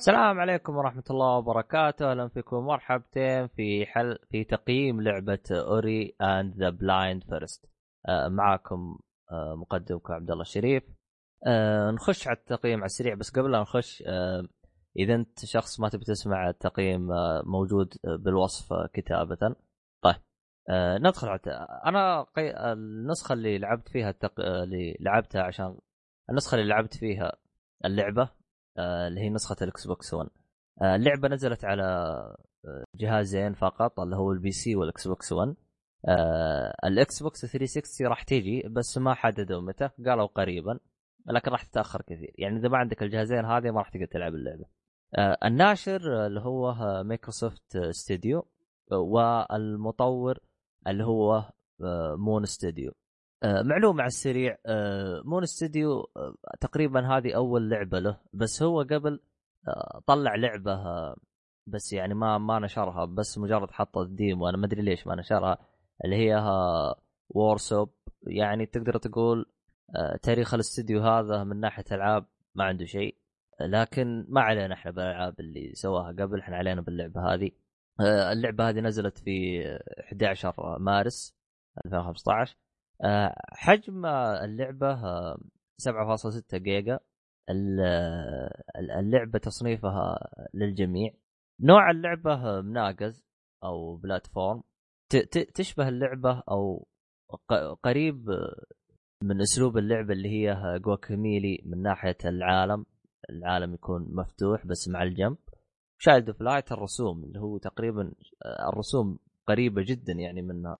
السلام عليكم ورحمة الله وبركاته، أهلا فيكم مرحبتين في حل في تقييم لعبة Ori and the Blind Forest. معاكم آه، مقدمكم عبد الله الشريف. آه، نخش على التقييم على السريع بس قبل لا نخش آه، إذا أنت شخص ما تبي تسمع التقييم موجود بالوصف كتابة. طيب ندخل على أنا. النسخة اللي لعبت فيها التق... اللي لعبتها عشان النسخة اللي لعبت فيها اللعبة اللي هي نسخة ال Xbox 1 آه، اللعبة نزلت على آه، جهازين فقط اللي هو ال PC وال Xbox 1 ال Xbox 360 راح تيجي بس ما حددوا متى قالوا قريبا لكن راح تتأخر كثير. يعني إذا ما عندك الجهازين هذه ما راح تقدر تلعب اللعبة. الناشر اللي هو Microsoft Studio والمطور اللي هو Moon Studio. آه، معلومه على السريع آه، Moon Studio آه، تقريبا هذه أول لعبة له بس هو قبل طلع لعبة بس يعني ما ما نشرها بس مجرد حط ال demo أنا ما أدري ليش ما نشرها اللي هي Warsoup يعني تقدر تقول تاريخ الاستديو هذا من ناحية ألعاب ما عنده شيء لكن ما علينا إحنا بالألعاب اللي سواها قبل إحنا علينا باللعبة هذه. اللعبة هذه نزلت في 11 مارس 2015 آه، حجم اللعبة 7.6 آه، جيجا اللعبة تصنيفها للجميع. نوع اللعبة مناقز أو بلاتفورم. تشبه اللعبة أو قريب من أسلوب اللعبة اللي هي جواكاميلي من ناحية العالم. العالم يكون مفتوح بس مع الجنب. Child of Light الرسوم اللي هو تقريبا آه، الرسوم قريبة جدا يعني منها.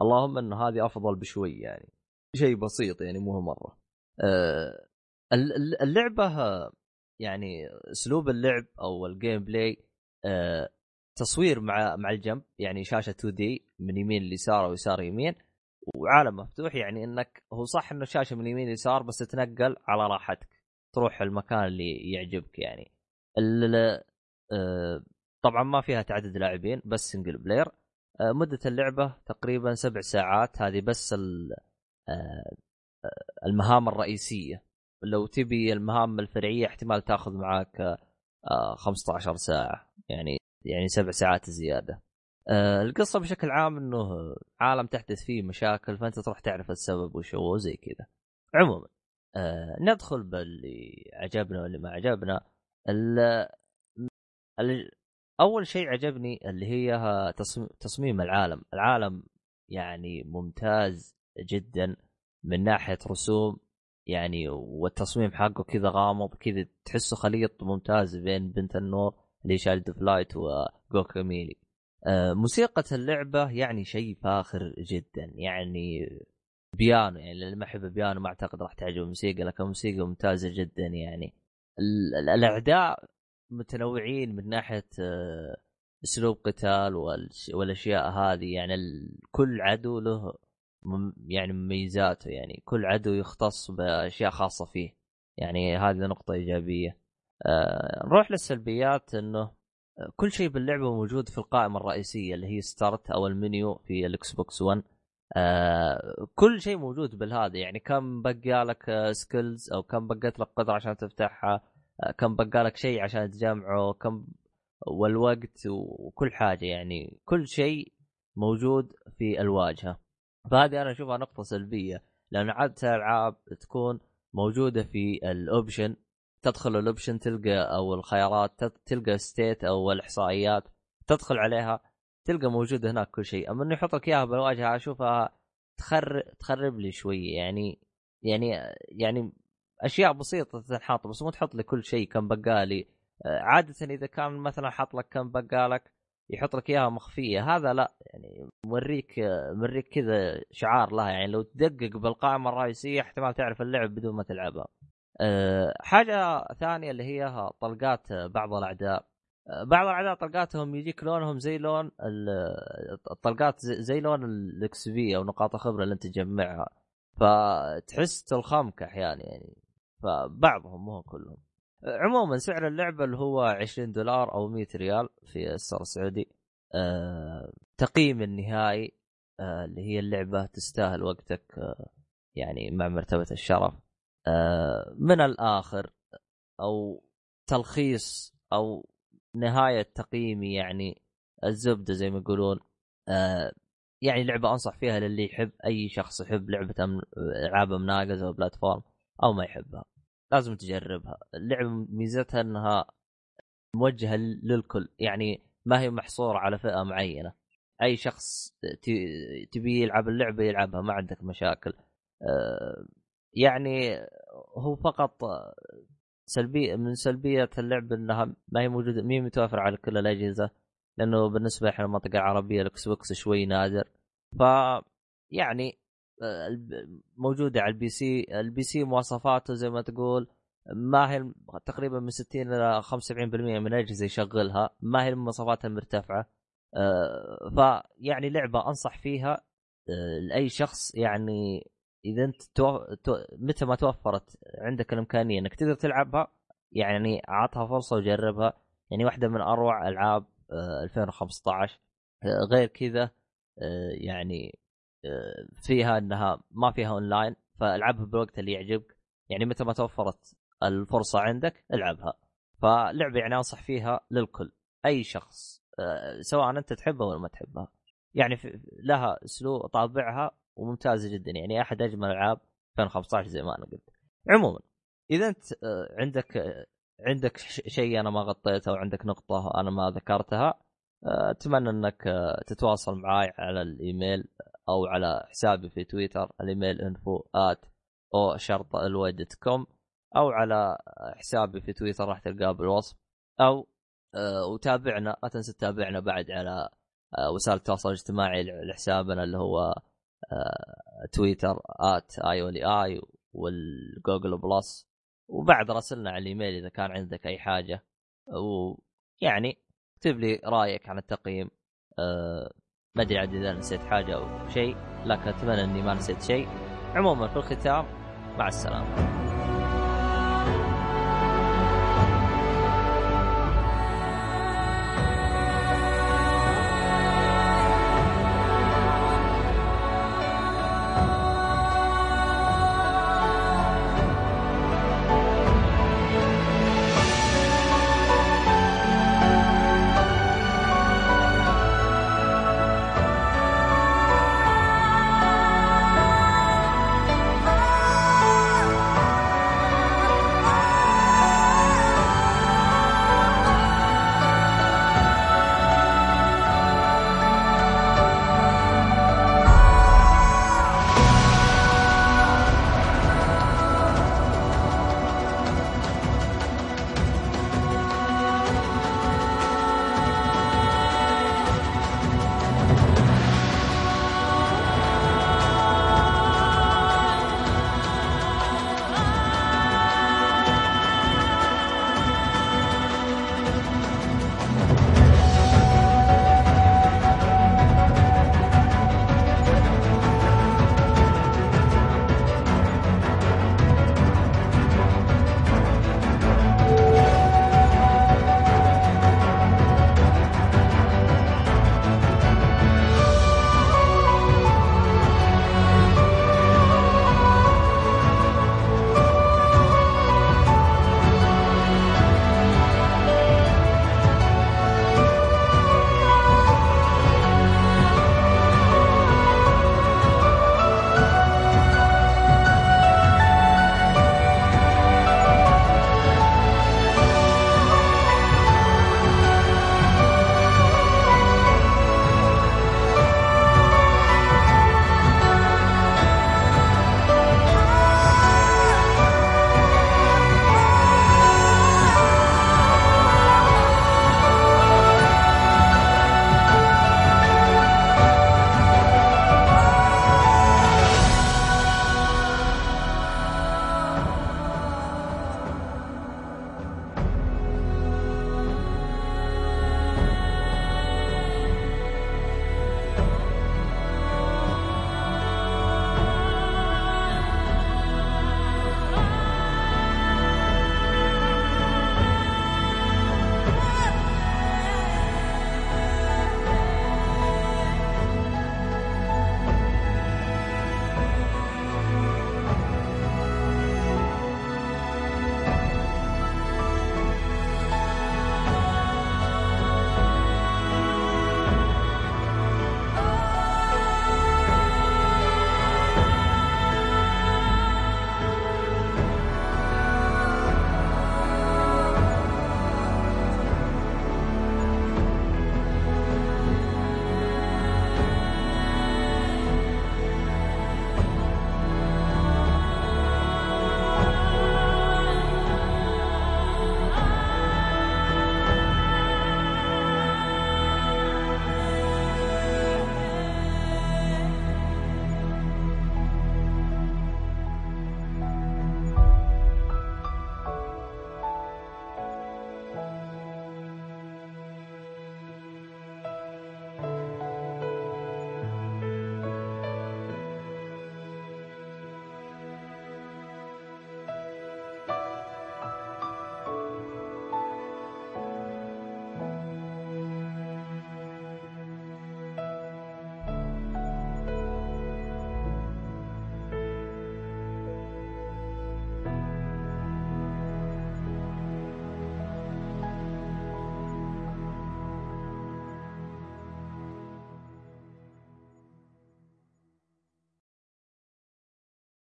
اللهم ان هذه أفضل بشوي يعني. شيء بسيط يعني مو مرة. أه اللعبة يعني أسلوب اللعب أو ال gameplay أه تصوير مع مع الجنب يعني شاشة 2D من يمين ليسار أو يسار يمين وعالم مفتوح يعني إنك هو صح إنه شاشة من يمين ليسار بس تتنقل على راحتك تروح المكان اللي يعجبك يعني. أه طبعا ما فيها تعدد لاعبين بس single player آه، مدة اللعبة تقريبا سبع ساعات. هذه بس آه، آه، المهام الرئيسية. لو تبي المهام الفرعية احتمال تاخذ معك 15 ساعة. يعني يعني سبع ساعات زيادة. القصة بشكل عام إنه عالم تحدث فيه مشاكل فأنت تروح تعرف السبب وش هو زي كذا. عموما ندخل باللي عجبنا واللي ما عجبنا. أول شيء عجبني اللي هي تصميم العالم. العالم يعني ممتاز جدا من ناحية رسوم يعني والتصميم حقه كذا غامض كذا تحسه خليط ممتاز بين بنت النور اللي شالد فلايت وجوكاميلي آه موسيقى اللعبة يعني شيء فاخر جدا يعني بيانو يعني اللي ما يحب البيانو ما أعتقد راح تعجبه الموسيقى لكن موسيقى ممتازة جدا يعني. الاعداء متنوعين من ناحية آه، أسلوب قتال والأشياء هذه يعني كل عدو له يعني مميزاته يعني كل عدو يختص بأشياء خاصة فيه. يعني هذه نقطة إيجابية. آه نروح للسلبيات إنه آه، كل شيء باللعبة موجود في القائمة الرئيسية اللي هي start أو المنيو في ال Xbox 1 آه كل شيء موجود بالهذا يعني كم بقى لك skills أو كم بقت لك قدرة عشان تفتحها. كم بقى لك شيء عشان تجمعه كم والوقت وكل حاجة يعني كل شيء موجود في الواجهة. فهذه أنا أشوفها نقطة سلبية لأن عادة الألعاب تكون موجودة في ال option تدخل ال option تلقى أو الخيارات تلقى stat أو الإحصائيات تدخل عليها تلقى موجود هناك كل شيء. أما انه يحط لك إياها بالواجهة أشوفها تخرب تخرب لي شوية يعني يعني يعني أشياء بسيطة تنحط بس مو تحط لي كل شيء كم بقالي. آه، عادة إذا كان مثلا حط لك كم بقالك يحط لك إياها مخفية. هذا لا يعني موريك موريك كذا شعار لها يعني لو تدقق بالقائمة الرئيسية احتمال تعرف اللعب بدون ما تلعبها. آه، حاجة ثانية اللي هي طلقات بعض الأعداء. آه، بعض الأعداء طلقاتهم يجيك لونهم زي لون الطلقات زي لون الإكس بي أو نقاط الخبره اللي أنت تجمعها. فتحس تلخمك أحيانا يعني. فبعضهم مو كلهم عموما سعر اللعبة اللي هو 20 دولار أو 100 ريال في السعر السعودي أه تقييم النهائي أه اللي هي اللعبة تستاهل وقتك أه يعني مع مرتبة الشرف أه من الآخر أو تلخيص أو نهاية تقييمي يعني الزبدة زي ما يقولون آه يعني لعبة أنصح فيها للي يحب أي شخص يحب لعبة. ألعاب مناقز أو بلاتفورم أو ما يحبها لازم تجربها. اللعبة ميزتها إنها موجهة للكل يعني ما هي محصورة على فئة معينة. أي شخص تبي يلعب اللعبة يلعبها ما عندك مشاكل. آه، يعني هو فقط سلبي من سلبيه اللعبه إنها ما هي موجودة ما هي على كل الأجهزة. لأنه بالنسبة إحنا المنطقة العربية ال Xbox شوي نادر. ف يعني موجودة على ال PC. ال PC مواصفاته زي ما تقول ما هي تقريبا من 60 إلى 75% من الاجهزه يشغلها. ما هي مواصفاتها مرتفعة. آه، فيعني لعبة أنصح فيها آه، لأي شخص. يعني إذا أنت تو... تو... متى ما توفرت عندك الإمكانية إنك تقدر تلعبها يعني أعطها فرصة وجربها. يعني واحدة من أروع ألعاب 2015 آه، غير كذا يعني فيها إنها ما فيها اونلاين فألعبها بالوقت اللي يعجبك. يعني متى ما توفرت الفرصة عندك ألعبها. فلعبة يعني أنصح فيها للكل أي شخص آه، سواء أنت تحبها ولا ما تحبها. يعني لها أسلوب طابعها وممتازة جدا. يعني أحد أجمل ألعاب 2015 زي ما أنا قلت. عموما إذا أنت آه، عندك آه، عندك شيء أنا ما غطيته أو عندك نقطة أنا ما ذكرتها أتمنى إنك تتواصل معي على الإيميل أو على حسابي في تويتر الإيميل info at أو شرطة الويد com أو على حسابي في تويتر راح تلقاه بالوصف. أو آه وتابعنا لا تنسى تتابعنا بعد على آه وسائل التواصل الاجتماعي لحسابنا اللي هو آه تويتر at اي اي وال Google Plus وبعد راسلنا على الإيميل إذا كان عندك أي حاجة. ويعني اكتب لي رأيك عن التقييم أه ما أدري عاد إذا نسيت حاجة أو شيء لكن أتمنى إني ما نسيت شيء. عموما في الختام مع السلامة.